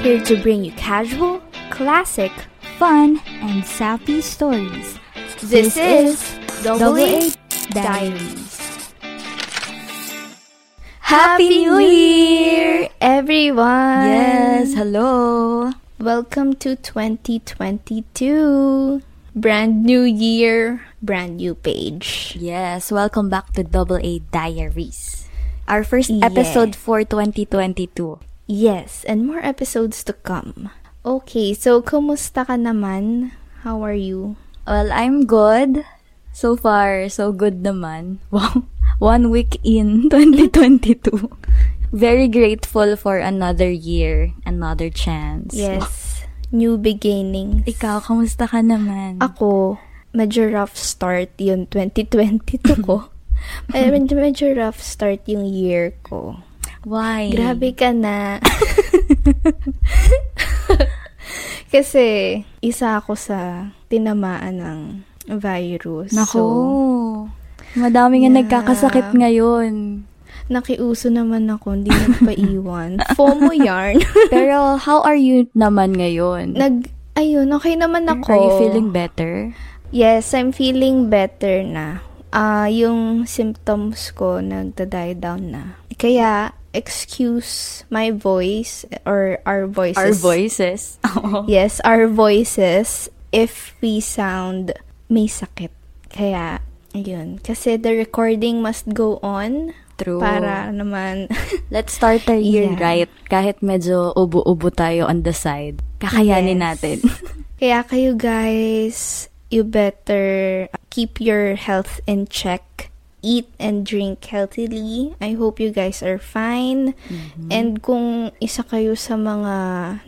Here to bring you casual, classic, fun, and sappy stories. This, is Double A Diaries. Happy New Year, everyone! Yes, hello. Welcome to 2022. Brand new year, brand new page. Yes, welcome back to Double A Diaries. Our first Yeah. episode for 2022. Yes, and more episodes to come. Okay, so kumusta ka naman? How are you? Well, I'm good. So far, so good naman. Wow. One week in 2022. Very grateful for another year, another chance. Yes, new beginnings. Ikaw, kamusta ka naman? Ako, medyo rough start yung 2022 ko. Ay, medyo, medyo rough start yung year ko. Why? Grabe ka na. Kasi, isa ako sa tinamaan ng virus. Nako. So, Madami nga Yeah. nagkakasakit ngayon. nakiuso naman ako, hindi nagpaiwan. FOMO yarn. Pero how are you naman ngayon? Nag, ayun, okay naman ako. Are you feeling better? Yes, I'm feeling better na. Ah, yung symptoms ko nagda-die down na. Kaya, excuse my voice or our voices. Our voices. Yes, our voices if we sound may sakit. Kaya, ayun. Kasi the recording must go on True. para naman Let's start our year Yeah. right. Kahit medyo ubo-ubo tayo on the side. Kakayanin Yes. natin. Kaya kayo guys, you better keep your health in check. Eat and drink healthily. I hope you guys are fine. And kung isa kayo sa mga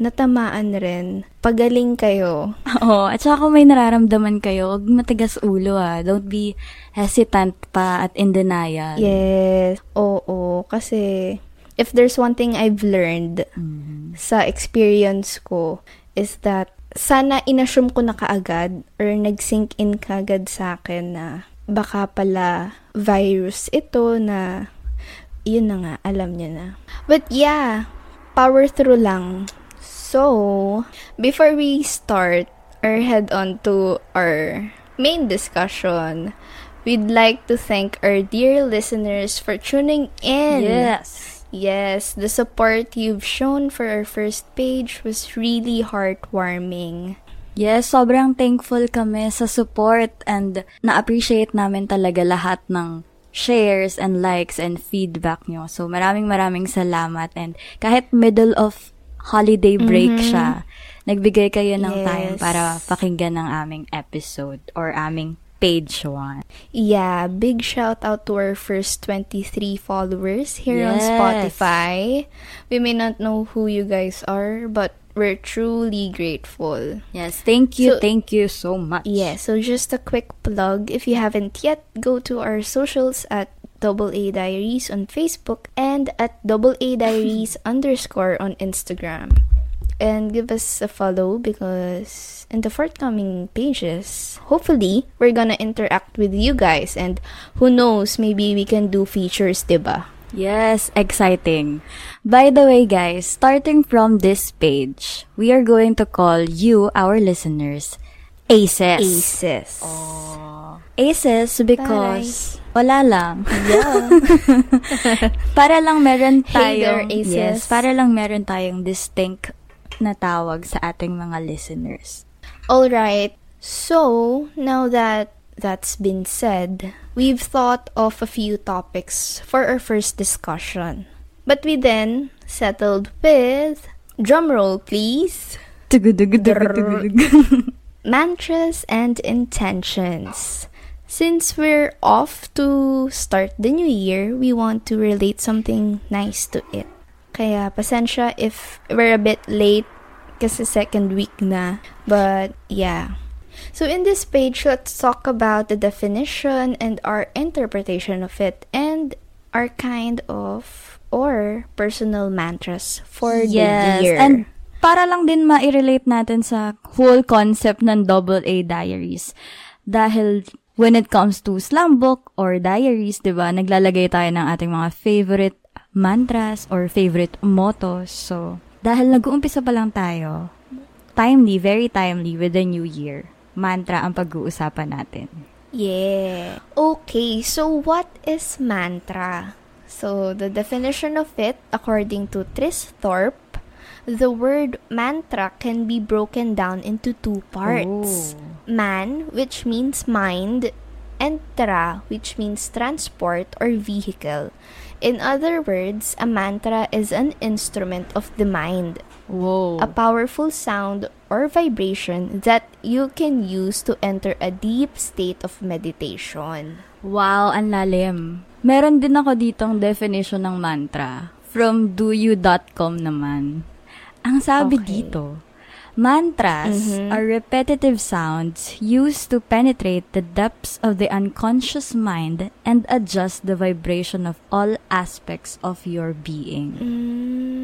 natamaan rin, pagaling kayo. Oo. At saka kung may nararamdaman kayo, huwag matigas ulo ah. Don't be hesitant pa at in denial. Yes. Oo. Kasi if there's one thing I've learned Mhm. sa experience ko is that sana inassume ko na kaagad or nag-sink in kaagad sa akin na baka pala virus ito na yun na nga, alam niya na. But yeah, power through lang. So, before we start or head on to our main discussion, we'd like to thank our dear listeners for tuning in. Yes. Yes, the support you've shown for our first page was really heartwarming. Yes, sobrang thankful kami sa support and na-appreciate namin talaga lahat ng shares and likes and feedback nyo. So, maraming maraming salamat and kahit middle of holiday break siya, nagbigay kayo ng time Yes. para pakinggan ng aming episode or aming page one. Yeah, big shout out to our first 23 followers here on Yes. Spotify. We may not know who you guys are, but we're truly grateful. Yes, thank you, So- thank you so much. Yeah, so just a quick plug. If you haven't yet, go to our socials at Double A Diaries on Facebook and at Double A Diaries underscore on Instagram. And give us a follow because in the forthcoming pages, hopefully, we're gonna interact with you guys. And who knows, maybe we can do features, diba? Yes, exciting. By the way, guys, starting from this page, we are going to call you, our listeners, ACES. Aces. ACES because wala lang. Yeah. para lang meron Hey there, tayong, ACES. yes, para lang meron tayong distinct na tawag sa ating mga listeners. All right. So, now that that's been said, we've thought of a few topics for our first discussion. But we then settled with drumroll please. Mantras and intentions. Since we're off to start the new year, we want to relate something nice to it. Kaya pasensya if we're a bit late kasi second week na. But yeah. So in this page, let's talk about the definition and our interpretation of it and our kind of or personal mantras for yes, the year. and para lang din ma-relate natin sa whole concept ng double A diaries. Dahil when it comes to slam book or diaries, di ba, naglalagay tayo ng ating mga favorite mantras or favorite mottos. So, dahil nag-uumpisa pa lang tayo, timely, very timely with the new year. Mantra ang pag-uusapan natin. Yeah. Okay, so what is mantra? So, the definition of it, according to Tris Thorpe, the word mantra can be broken down into two parts. Oh. Man, which means mind, and tra, which means transport or vehicle. In other words, a mantra is an instrument of the mind, Whoa. a powerful sound or vibration that you can use to enter a deep state of meditation. Wow, ang lalim. Meron din ako ditong definition ng mantra from doyou.com naman. Ang sabi Okay. dito, mantras Mhm. are repetitive sounds used to penetrate the depths of the unconscious mind and adjust the vibration of all aspects of your being. Mm,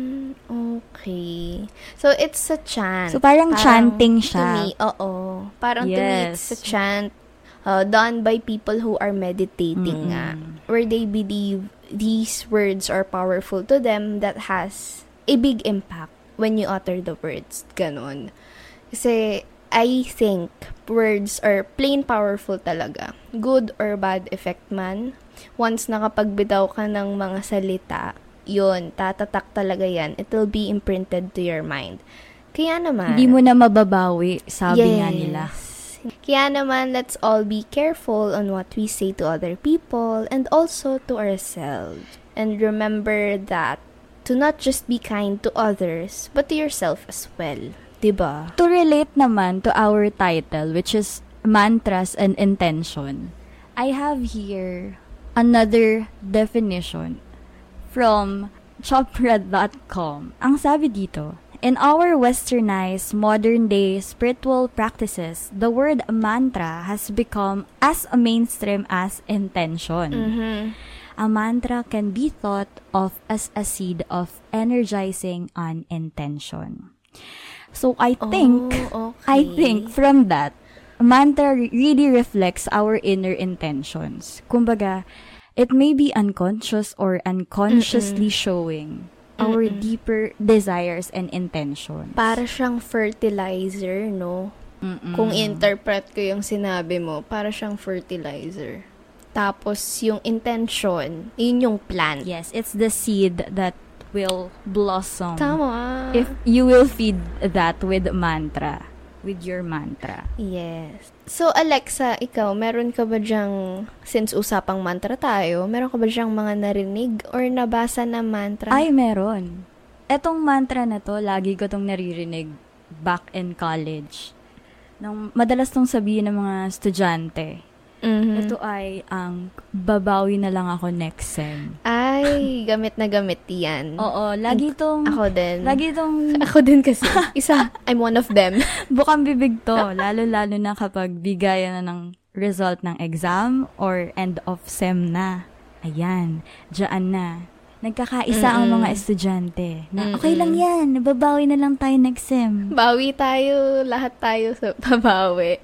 okay. So, it's a chant. So, parang chanting siya. To me, oo. Parang to me, it's a Yes. chant uh, done by people who are meditating nga. Mm-mm. Where they believe these words are powerful to them that has a big impact when you utter the words. Ganon. Kasi, I think words are plain powerful talaga. Good or bad effect man. Once nakapagbitaw ka ng mga salita, yun, tatatak talaga yan. It will be imprinted to your mind. Kaya naman... Hindi mo na mababawi, sabi nga nila. Kaya naman, let's all be careful on what we say to other people and also to ourselves. And remember that to not just be kind to others, but to yourself as well. 'Di ba? To relate naman to our title, which is Mantras and Intention, I have here another definition from chopra.com. Ang sabi dito, In our westernized modern-day spiritual practices, the word mantra has become as mainstream as intention. Mhm. A mantra can be thought of as a seed of energizing an intention. So I think Oh, okay. I think from that mantra really reflects our inner intentions. Kumbaga, it may be unconscious or unconsciously showing our deeper desires and intentions. para siyang fertilizer, no? Mm-mm. Kung interpret ko yung sinabi mo, para siyang fertilizer. Tapos, yung intention, yun yung plant. Yes, it's the seed that will blossom. Tama. If you will feed that with mantra, with your mantra. Yes. So, Alexa, ikaw, meron ka ba dyang, since usapang mantra tayo, meron ka ba dyang mga narinig or nabasa na mantra? Ay, meron. Etong mantra na to, lagi ko tong naririnig back in college. Nung madalas tong sabihin ng mga estudyante. Mhm. Ito ay ang babawi na lang ako next sem. Ay, gamit na gamit yan. Oo, lagi tong Ako din. lagi tong Ako din kasi. Isa, I'm one of them. bukang bibig to, lalo-lalo na kapag bigayan na ng result ng exam or end of sem na. Ayan, dyan na. Nagkakaisa ang Mm-mm. mga estudyante na Mm-mm. okay lang yan, babawi na lang tayo next sem. Bawi tayo, lahat tayo sa pabawi.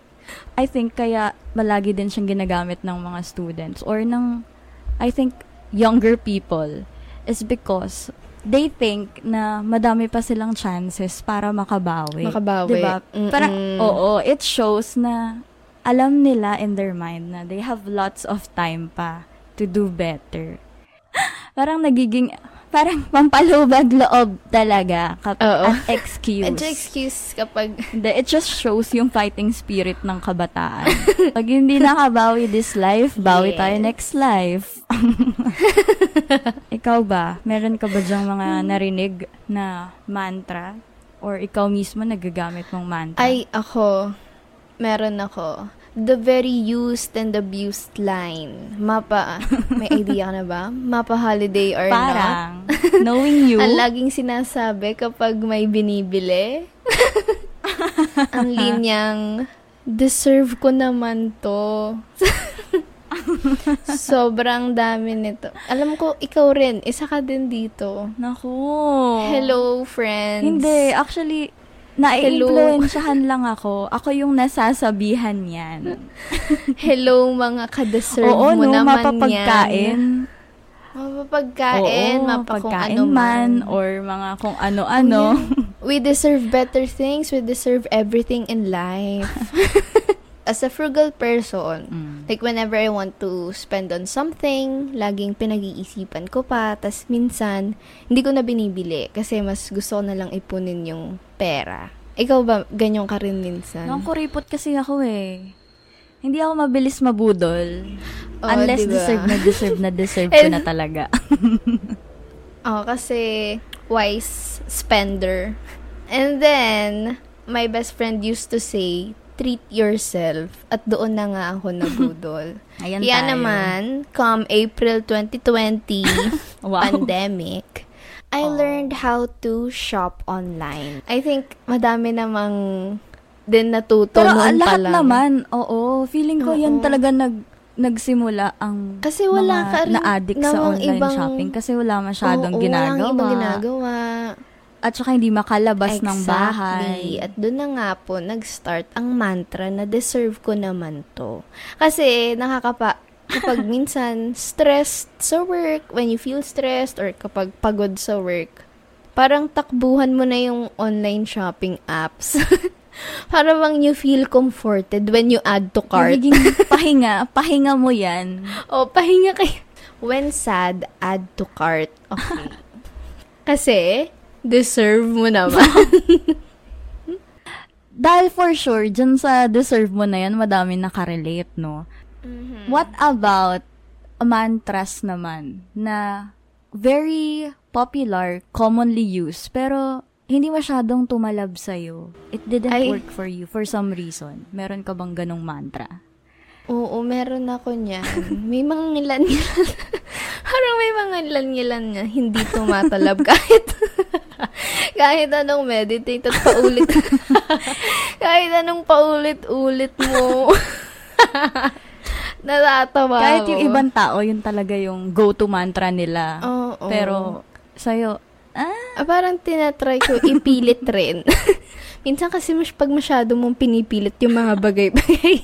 I think kaya malagi din siyang ginagamit ng mga students or ng, I think, younger people is because they think na madami pa silang chances para makabawi. Makabawi. Diba? Mm-mm. Parang, oo, it shows na alam nila in their mind na they have lots of time pa to do better. parang nagiging, parang pampalubag loob talaga kap- Oo. at excuse. Medyo excuse kapag Hindi, it just shows yung fighting spirit ng kabataan. Pag hindi nakabawi this life, bawi Yes. tayo next life. ikaw ba? Meron ka ba dyang mga narinig na mantra? Or ikaw mismo nagagamit mong mantra? Ay, ako, meron ako. The very used and abused line. Mapa, may idea ka na ba? Mapa holiday or not? Parang, knowing you, Ang laging sinasabi kapag may binibili. ang linyang, deserve ko naman to. Sobrang dami nito. Alam ko, ikaw rin, isa ka din dito. naku. Hello, friends. Hindi, actually, na-influensyahan lang ako. Ako yung nasasabihan yan. Hello, mga ka-deserve Oo, mo no, naman yan. mapapagkain. Mapapagkain, Oo, mapa kung pagkain ano man. or mga kung ano-ano. We deserve better things. We deserve everything in life. As a frugal person, Mm. like whenever I want to spend on something, laging pinag-iisipan ko pa. tas minsan, hindi ko na binibili kasi mas gusto ko na lang ipunin yung pera. Ikaw ba, ganyan ka rin minsan? Nung kuripot kasi ako eh. Hindi ako mabilis mabudol. Oo, unless diba? deserve na deserve na deserve ko na talaga. Oo, kasi wise spender. And then, my best friend used to say, treat yourself. At doon na nga ako nabudol. Ayan Yan tayo. naman, come April 2020, Wow. pandemic, I Oh. learned how to shop online. I think madami namang din natuto Pero noon pa lahat lang. naman, oo. Feeling ko yan Oo. talaga nag nagsimula ang Kasi wala mga ka rin na-addict sa online ibang- shopping kasi wala masyadong Oo, ginagawa. Ibang ginagawa. At saka hindi makalabas ng bahay. At doon na nga po, nag-start ang mantra na deserve ko naman to. Kasi nakakapa, kapag minsan stressed sa work, when you feel stressed, or kapag pagod sa work, parang takbuhan mo na yung online shopping apps. Para bang you feel comforted when you add to cart. Nagiging pahinga, pahinga mo yan. O, pahinga kayo. When sad, add to cart. Okay. Kasi, deserve mo naman. Dahil for sure, dyan sa deserve mo na yan, madami nakarelate, no? What about mantras naman na very popular, commonly used, pero hindi masyadong tumalab sa'yo? It didn't Ay. work for you for some reason. Meron ka bang ganong mantra? Oo, meron ako niyan. May mga ngilan-ngilan. Parang may mga ngilan-ngilan na hindi tumatalab kahit kahit anong meditate at paulit. kahit anong paulit-ulit mo. Natatawa Kahit ako. yung ibang tao, yun talaga yung go-to mantra nila. Oo. Pero sa'yo, ah, Ah, parang tinatry ko ipilit rin. Minsan kasi mas pag masyado mong pinipilit yung mga bagay-bagay.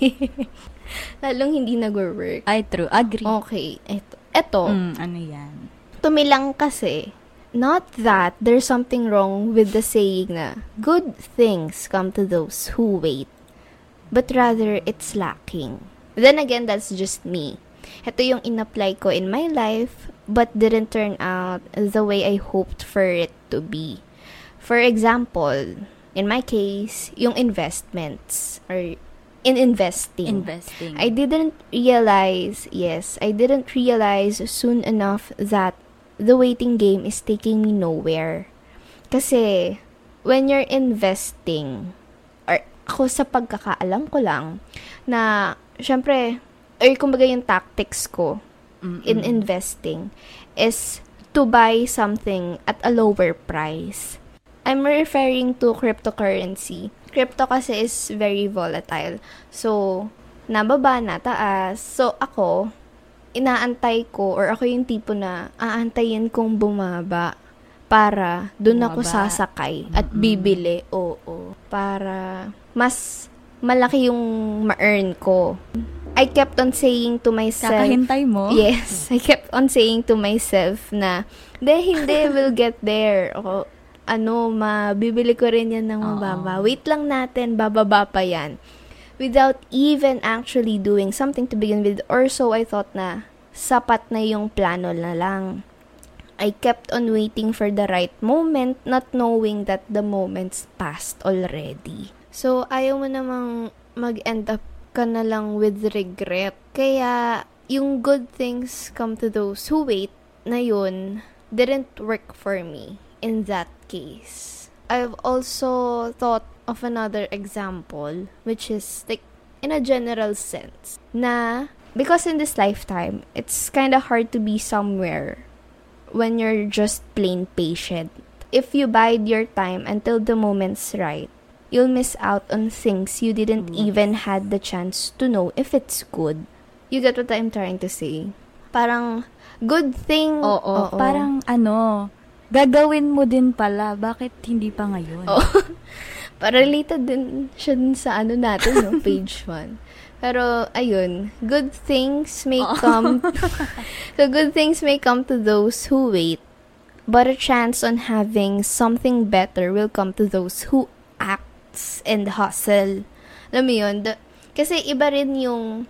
Lalong hindi nag-work. I true, agree. Okay, eto. Eto, Mm, ano yan? tumilang kasi, not that there's something wrong with the saying na, good things come to those who wait, but rather it's lacking. Then again, that's just me. Ito yung in-apply ko in my life, but didn't turn out the way I hoped for it to be. For example, in my case, yung investments, or in investing. Investing. I didn't realize, yes, I didn't realize soon enough that the waiting game is taking me nowhere. Kasi, when you're investing, or ako sa pagkakaalam ko lang, na, syempre, or kumbaga yung tactics ko Mm-mm. in investing is to buy something at a lower price. I'm referring to cryptocurrency. Crypto kasi is very volatile. So, nababa na, taas. So, ako, inaantay ko, or ako yung tipo na aantayin kong bumaba para doon ako sasakay at bibili. Oo. Para mas malaki yung ma-earn ko. I kept on saying to myself, Kakahintay mo? Yes, I kept on saying to myself na, de, hindi, we'll get there. O, ano, mabibili ko rin yan ng mababa. Oo. Wait lang natin, bababa pa yan. Without even actually doing something to begin with. Or so I thought na, sapat na yung plano na lang. I kept on waiting for the right moment, not knowing that the moments passed already. So, ayaw mo namang mag-end up ka na lang with regret. Kaya, yung good things come to those who wait na yun didn't work for me in that case. I've also thought of another example, which is like in a general sense, na because in this lifetime, it's kind of hard to be somewhere when you're just plain patient. If you bide your time until the moment's right, you'll miss out on things you didn't mm. even had the chance to know if it's good. You get what I'm trying to say? Parang good thing. Oo, oh, parang ano, gagawin mo din pala. Bakit hindi pa ngayon? Oo. Para related din siya sa ano natin, no? Page 1. Pero, ayun, good things may come, so good things may come to those who wait, but a chance on having something better will come to those who acts and hustle. Alam mo yun? The, kasi iba rin yung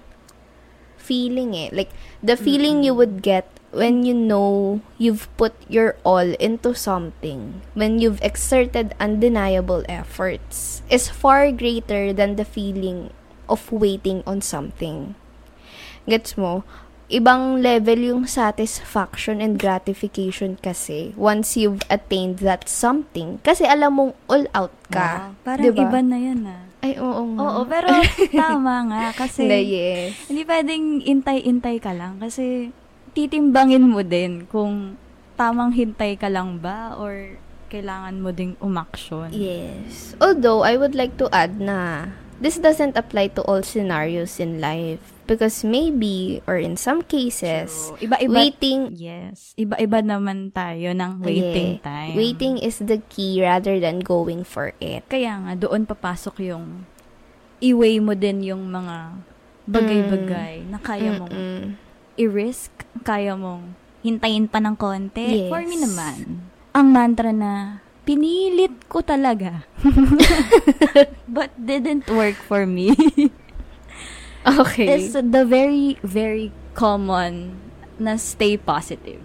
feeling eh. Like, the feeling you would get when you know you've put your all into something, when you've exerted undeniable efforts, is far greater than the feeling of waiting on something. Gets mo? Ibang level yung satisfaction and gratification kasi once you've attained that something. Kasi alam mong all out ka. Wow, parang diba? iba na yan ah. Ay, oo nga. Oo, pero tama nga kasi Hindi, yes. hindi pwedeng intay-intay ka lang kasi titimbangin mo din kung tamang hintay ka lang ba or kailangan mo ding umaksyon. Yes. Although, I would like to add na this doesn't apply to all scenarios in life. Because maybe, or in some cases, So, iba-iba, waiting, yes, iba-iba naman tayo ng waiting Yeah. time. Waiting is the key rather than going for it. Kaya nga, doon papasok yung i-weigh mo din yung mga bagay-bagay na kaya mong Mm-mm. i-risk, kaya mong hintayin pa ng konti. Yes. For me naman, ang mantra na pinilit ko talaga. but didn't work for me. Okay. It's the very, very common na stay positive.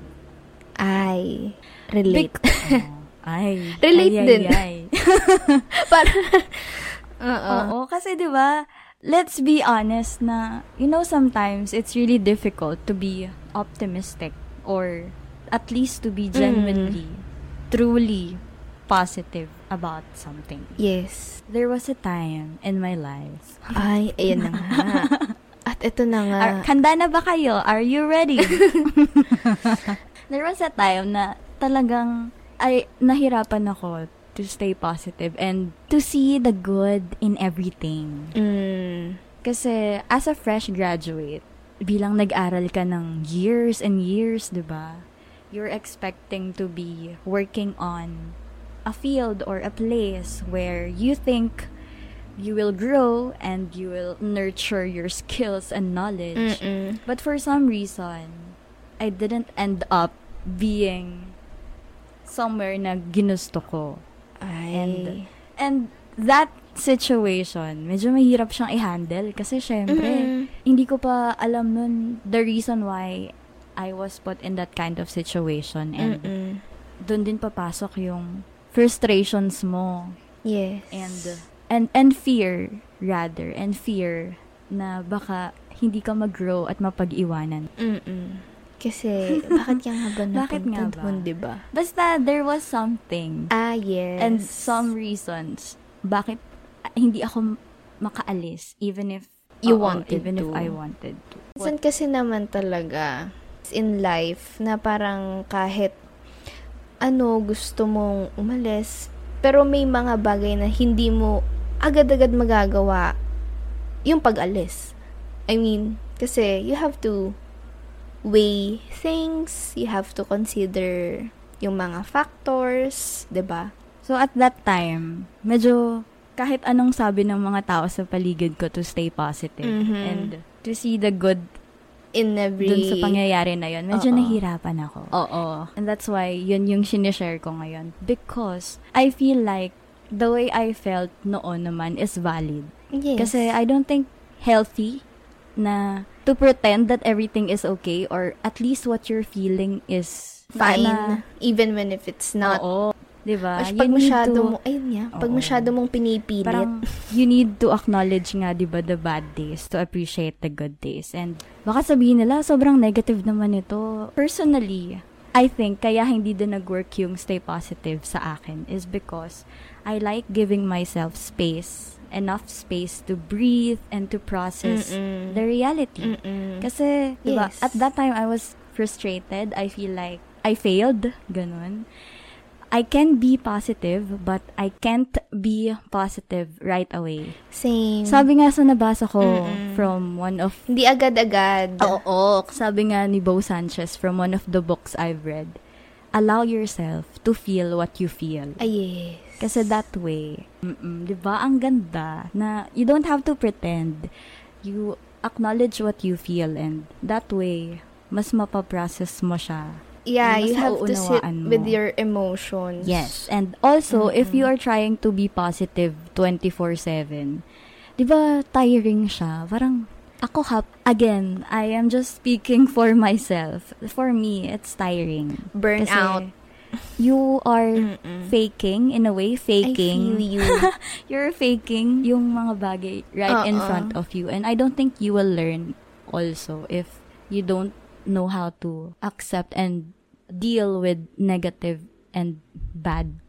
Ay, relate. Bec- Oh, ay. Relate ay, ay, din. Ay. Para, Oo. Oo, kasi 'di ba? Let's be honest na you know sometimes it's really difficult to be optimistic or at least to be genuinely truly positive about something. Yes. There was a time in my life. Ay, ayan na nga. At ito na nga. Are, handa na ba kayo? Are you ready? There was a time na talagang ay nahirapan ako to stay positive and to see the good in everything. Mm. Kasi as a fresh graduate, bilang nag-aral ka ng years and years, 'di ba? You're expecting to be working on a field or a place where you think you will grow and you will nurture your skills and knowledge. Mm-mm. But for some reason, I didn't end up being somewhere na ginusto ko. Ay. And, and that situation, medyo mahirap siyang i-handle kasi syempre, Mm-mm. hindi ko pa alam nun the reason why I was put in that kind of situation and Mm-mm. doon din papasok yung frustrations mo Yes. and and and fear rather and fear na baka hindi ka mag-grow at mapag-iwanan. Mm-mm. Kasi, bakit nga ba Bakit nga napunta ba? Basta there was something Ah, yes. and some reasons bakit hindi ako makaalis even if You oo, wanted even if to. I wanted to. Minsan kasi naman talaga in life na parang kahit ano gusto mong umalis pero may mga bagay na hindi mo agad-agad magagawa yung pag-alis. I mean, kasi you have to weigh things, you have to consider yung mga factors, 'di ba? So at that time, medyo kahit anong sabi ng mga tao sa paligid ko to stay positive Mhm. and to see the good In every dun sa pangyayari na yon, medyo Oo. nahirapan ako. Oo. And that's why yun yung sinishare ko ngayon. Because I feel like the way I felt noon naman is valid. Yes. Kasi I don't think healthy na to pretend that everything is okay or at least what you're feeling is fine na- even when if it's not. Oo. Diba? Mas You pag masyado to- mo, ayun nga, pag Oo. masyado mong pinipilit, Parang you need to acknowledge nga, di ba, the bad days to appreciate the good days. And baka sabihin nila, sobrang negative naman ito. Personally, I think kaya hindi din nag-work yung stay positive sa akin is because I like giving myself space, enough space to breathe and to process Mm-mm. the reality. Mm-mm. Kasi, di ba, Yes. at that time, I was frustrated. I feel like I failed. Ganun. I can be positive, but I can't be positive right away. Same. Sabi nga sa nabasa ko Mm-mm. from one of Hindi agad-agad. Oo, sabi nga ni Bo Sanchez from one of the books I've read, allow yourself to feel what you feel. Ay, yes. Kasi that way, mm 'di ba? Ang ganda na you don't have to pretend. you acknowledge what you feel and that way, mas mapaprocess mo siya. Yeah, Mas you have to sit mo. with your emotions. Yes. And also, if you are trying to be positive 24-7, di ba tiring siya? Parang, ako hap, again, I am just speaking for myself. For me, it's tiring. Burn out. You are Mm-mm. faking, in a way, I faking. feel you. You're faking yung mga bagay right in Uh-uh. front of you. And I don't think you will learn also if you don't know how to accept and deal with negative and bad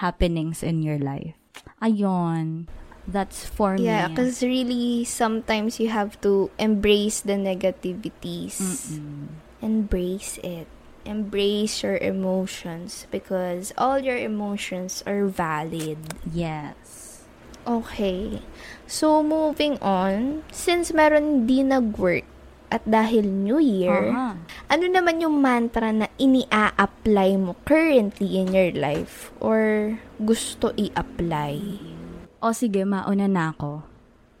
happenings in your life. Ayon. That's for yeah, me. because really, sometimes you have to embrace the negativities. Mm-mm. Embrace it. Embrace your emotions because all your emotions are valid. Yes. Okay. So, moving on, since meron di nag-work at dahil New Year, Aha. ano naman yung mantra na ini-apply mo currently in your life or gusto i-apply? O sige, mauna na ako.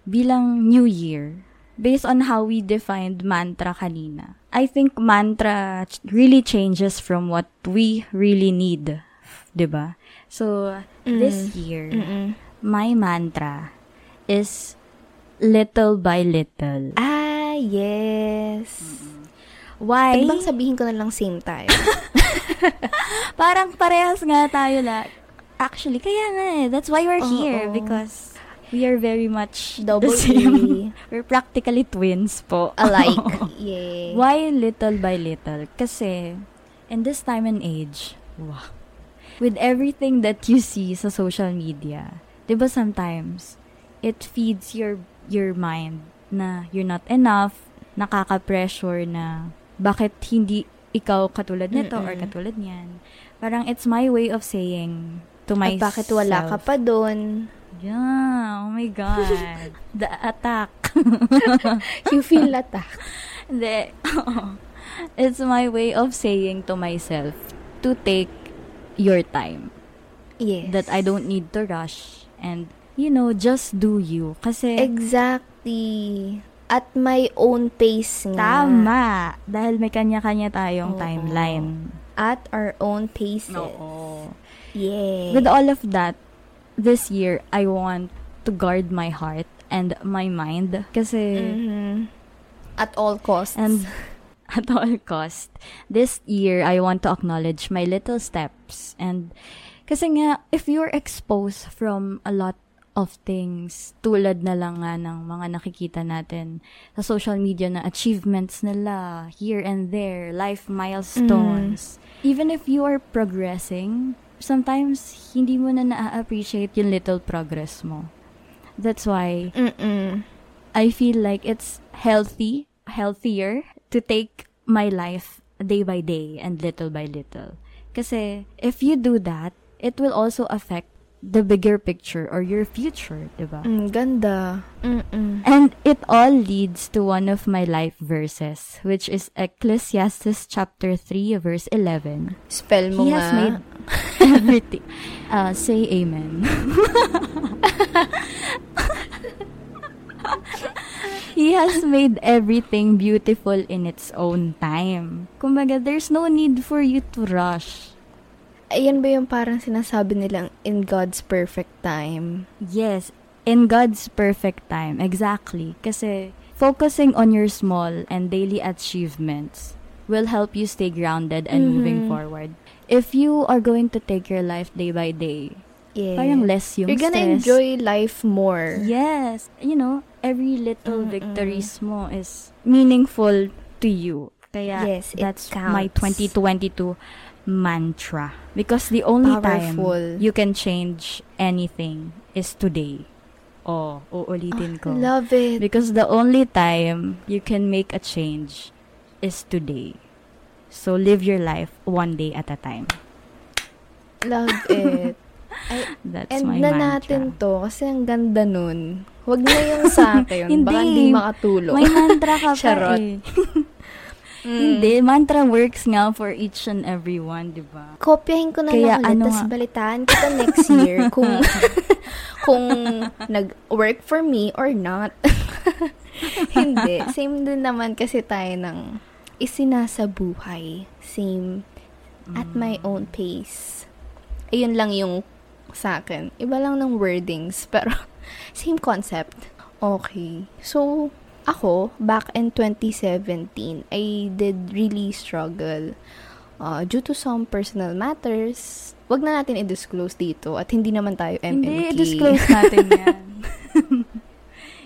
Bilang New Year, based on how we defined mantra kanina, I think mantra really changes from what we really need. 'di ba? So, this year, Mm-mm. my mantra is little by little. Ah, yes. Why? Pwede bang sabihin ko na lang same tayo? Parang parehas nga tayo la. Actually, kaya nga eh. That's why we're here. Oo. Because we are very much Double the same. E. we're practically twins po. Alike. yeah. Why little by little? Kasi, in this time and age, wow, with everything that you see sa social media, di ba sometimes, it feeds your your mind na you're not enough, nakaka-pressure na bakit hindi ikaw katulad nito or Mm-mm. katulad niyan. Parang it's my way of saying to myself. At bakit wala ka pa doon? Yeah, oh my God. The attack. You feel attacked. Hindi. It's my way of saying to myself to take your time. Yes. That I don't need to rush. And, you know, just do you. Kasi, Exactly. At my own pace nga. tama. Dahil may kanya-kanya tayong Oo. timeline. At our own paces. Yeah. With all of that, this year, I want to guard my heart and my mind. Kasi, Mhm. At all costs. And at all cost, this year, I want to acknowledge my little steps. And kasi nga, if you're exposed from a lot of things, tulad na lang nga ng mga nakikita natin sa social media na achievements nila here and there, life milestones. Even if you are progressing, sometimes hindi mo na na-appreciate yung little progress mo. That's why Mm-mm. I feel like it's healthy, healthier to take my life day by day and little by little. Kasi if you do that, it will also affect the bigger picture or your future, diba? Mm, ganda. Mm-mm. And it all leads to one of my life verses, which is Ecclesiastes chapter 3, verse 11. Spell mo He nga. has made everything. Uh, say amen. He has made everything beautiful in its own time. Kumbaga, there's no need for you to rush. Ayan ba yung parang sinasabi nilang in God's perfect time? Yes, in God's perfect time. Exactly. Kasi focusing on your small and daily achievements will help you stay grounded and moving Mhm. forward. If you are going to take your life day by day, Yeah. parang less yung You're gonna stress. enjoy life more. Yes. You know, every little Mm-mm. victories mo is meaningful to you. Kaya Yes, that's my counts. 2022 mantra. Because the only Powerful. time you can change anything is today. Oh, uulitin ko. Love it. Because the only time you can make a change is today. So live your life one day at a time. Love it. Ay, That's end my na mantra. natin to kasi ang ganda nun. Huwag na yung sa akin. Hindi. Baka hindi makatulong. May mantra ka pa eh. Mm. Hindi, mantra works nga for each and every one, di ba? Kopyahin ko na Kaya lang ulit, ano balitaan kita next year kung kung nag-work for me or not. Hindi. Same din naman kasi tayo ng isinasabuhay. Same. At my own pace. Ayun lang yung sa akin. Iba lang ng wordings, pero same concept. Okay. So, ako, back in 2017, I did really struggle uh, due to some personal matters. Wag na natin i-disclose dito at hindi naman tayo MMK. Hindi, i-disclose natin yan.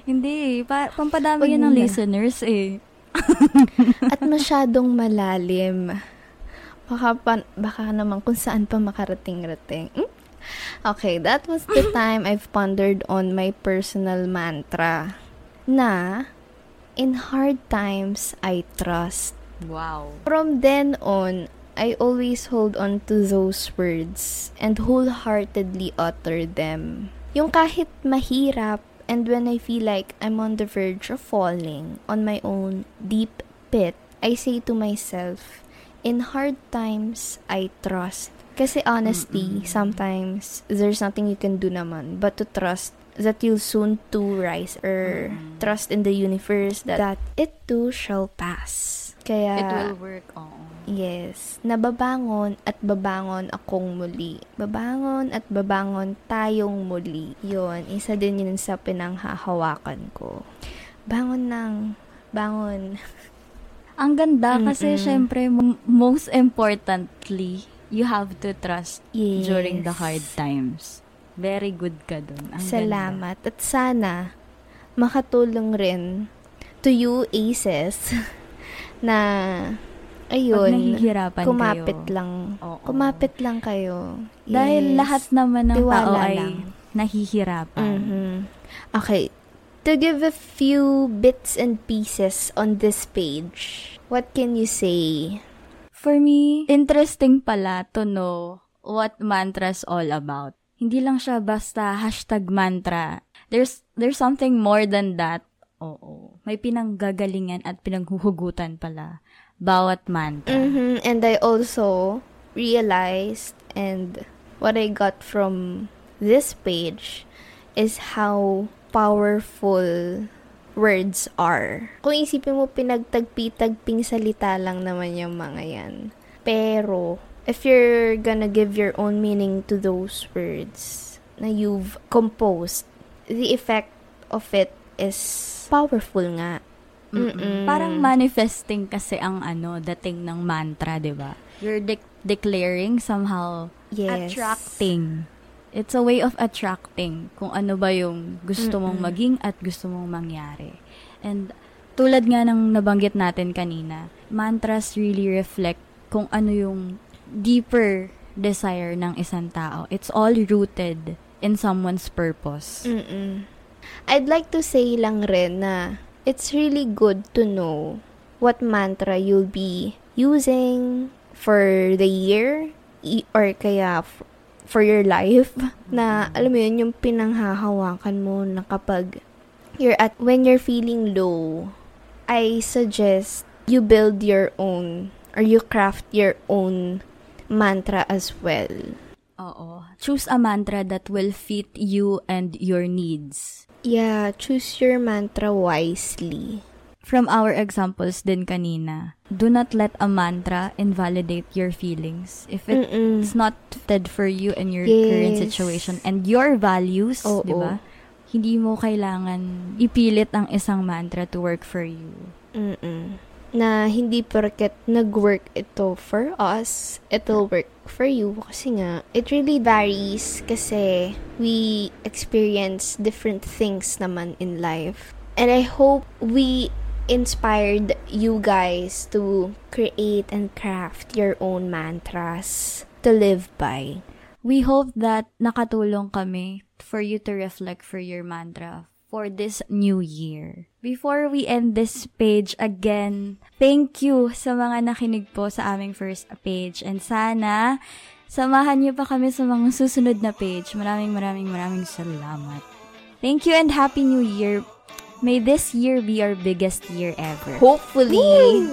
hindi, pa, pampadami Wag yan ng na. listeners eh. at masyadong malalim. Baka, pa, baka naman kung saan pa makarating-rating. Hmm? Okay, that was the time I've pondered on my personal mantra na in hard times, I trust. Wow. From then on, I always hold on to those words and wholeheartedly utter them. Yung kahit mahirap and when I feel like I'm on the verge of falling on my own deep pit, I say to myself, in hard times, I trust. Kasi honestly, sometimes there's nothing you can do naman but to trust that you'll soon too rise or trust in the universe that, that it too shall pass. Kaya, It will work, oo. yes, nababangon at babangon akong muli. Babangon at babangon tayong muli. Yon isa din yun sa pinanghahawakan ko. Bangon ng, bangon. Ang ganda kasi Mm-mm. syempre, m- most importantly, you have to trust Yes. during the hard times. Very good ka dun. Ang Salamat. At sana, makatulong rin to you, aces, na, Ganda. Ayun, kumapit kayo. lang. Oo. Kumapit lang kayo. Dahil Yes. lahat naman ng Tiwala tao ay lang. nahihirapan. Mhm. Okay. To give a few bits and pieces on this page, what can you say? For me, interesting pala to know what mantra's all about. Hindi lang siya basta hashtag mantra. There's, there's something more than that. Oo. May pinanggagalingan at pinanghuhugutan pala. Bawat mantra. Mhm. And I also realized, and what I got from this page is how powerful words are. Kung isipin mo, pinagtagpi-tagping salita lang naman yung mga yan. Pero, if you're gonna give your own meaning to those words na you've composed, the effect of it is powerful nga. Mm-mm. Parang manifesting kasi ang ano, dating ng mantra, di ba? You're de- declaring somehow Yes. attracting. It's a way of attracting kung ano ba yung gusto mong Mm-mm. maging at gusto mong mangyari. And tulad nga ng nabanggit natin kanina, mantras really reflect kung ano yung deeper desire ng isang tao. It's all rooted in someone's purpose. Mm-mm. I'd like to say lang rin na it's really good to know what mantra you'll be using for the year or kaya for your life na alam mo yun yung pinanghahawakan mo na kapag you're at when you're feeling low I suggest you build your own or you craft your own mantra as well Oo. Choose a mantra that will fit you and your needs. yeah choose your mantra wisely From our examples din kanina, do not let a mantra invalidate your feelings. If it Mm-mm. it's not fitted for you and your current Yes. situation and your values, di ba? Hindi mo kailangan ipilit ang isang mantra to work for you. Mm-mm. Na hindi porket nag-work ito for us, it'll work for you. Kasi nga, it really varies kasi we experience different things naman in life. And I hope we inspired you guys to create and craft your own mantras to live by. We hope that nakatulong kami for you to reflect for your mantra for this new year. Before we end this page again, thank you sa mga nakinig po sa aming first page and sana samahan niyo pa kami sa mga susunod na page. Maraming maraming maraming salamat. Thank you and Happy New Year. May this year be our biggest year ever. Hopefully.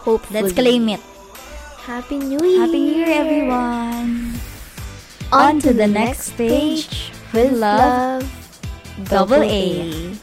Hopefully. Let's claim it. Happy New Year! Happy New Year, everyone! On to the next page with love, double A.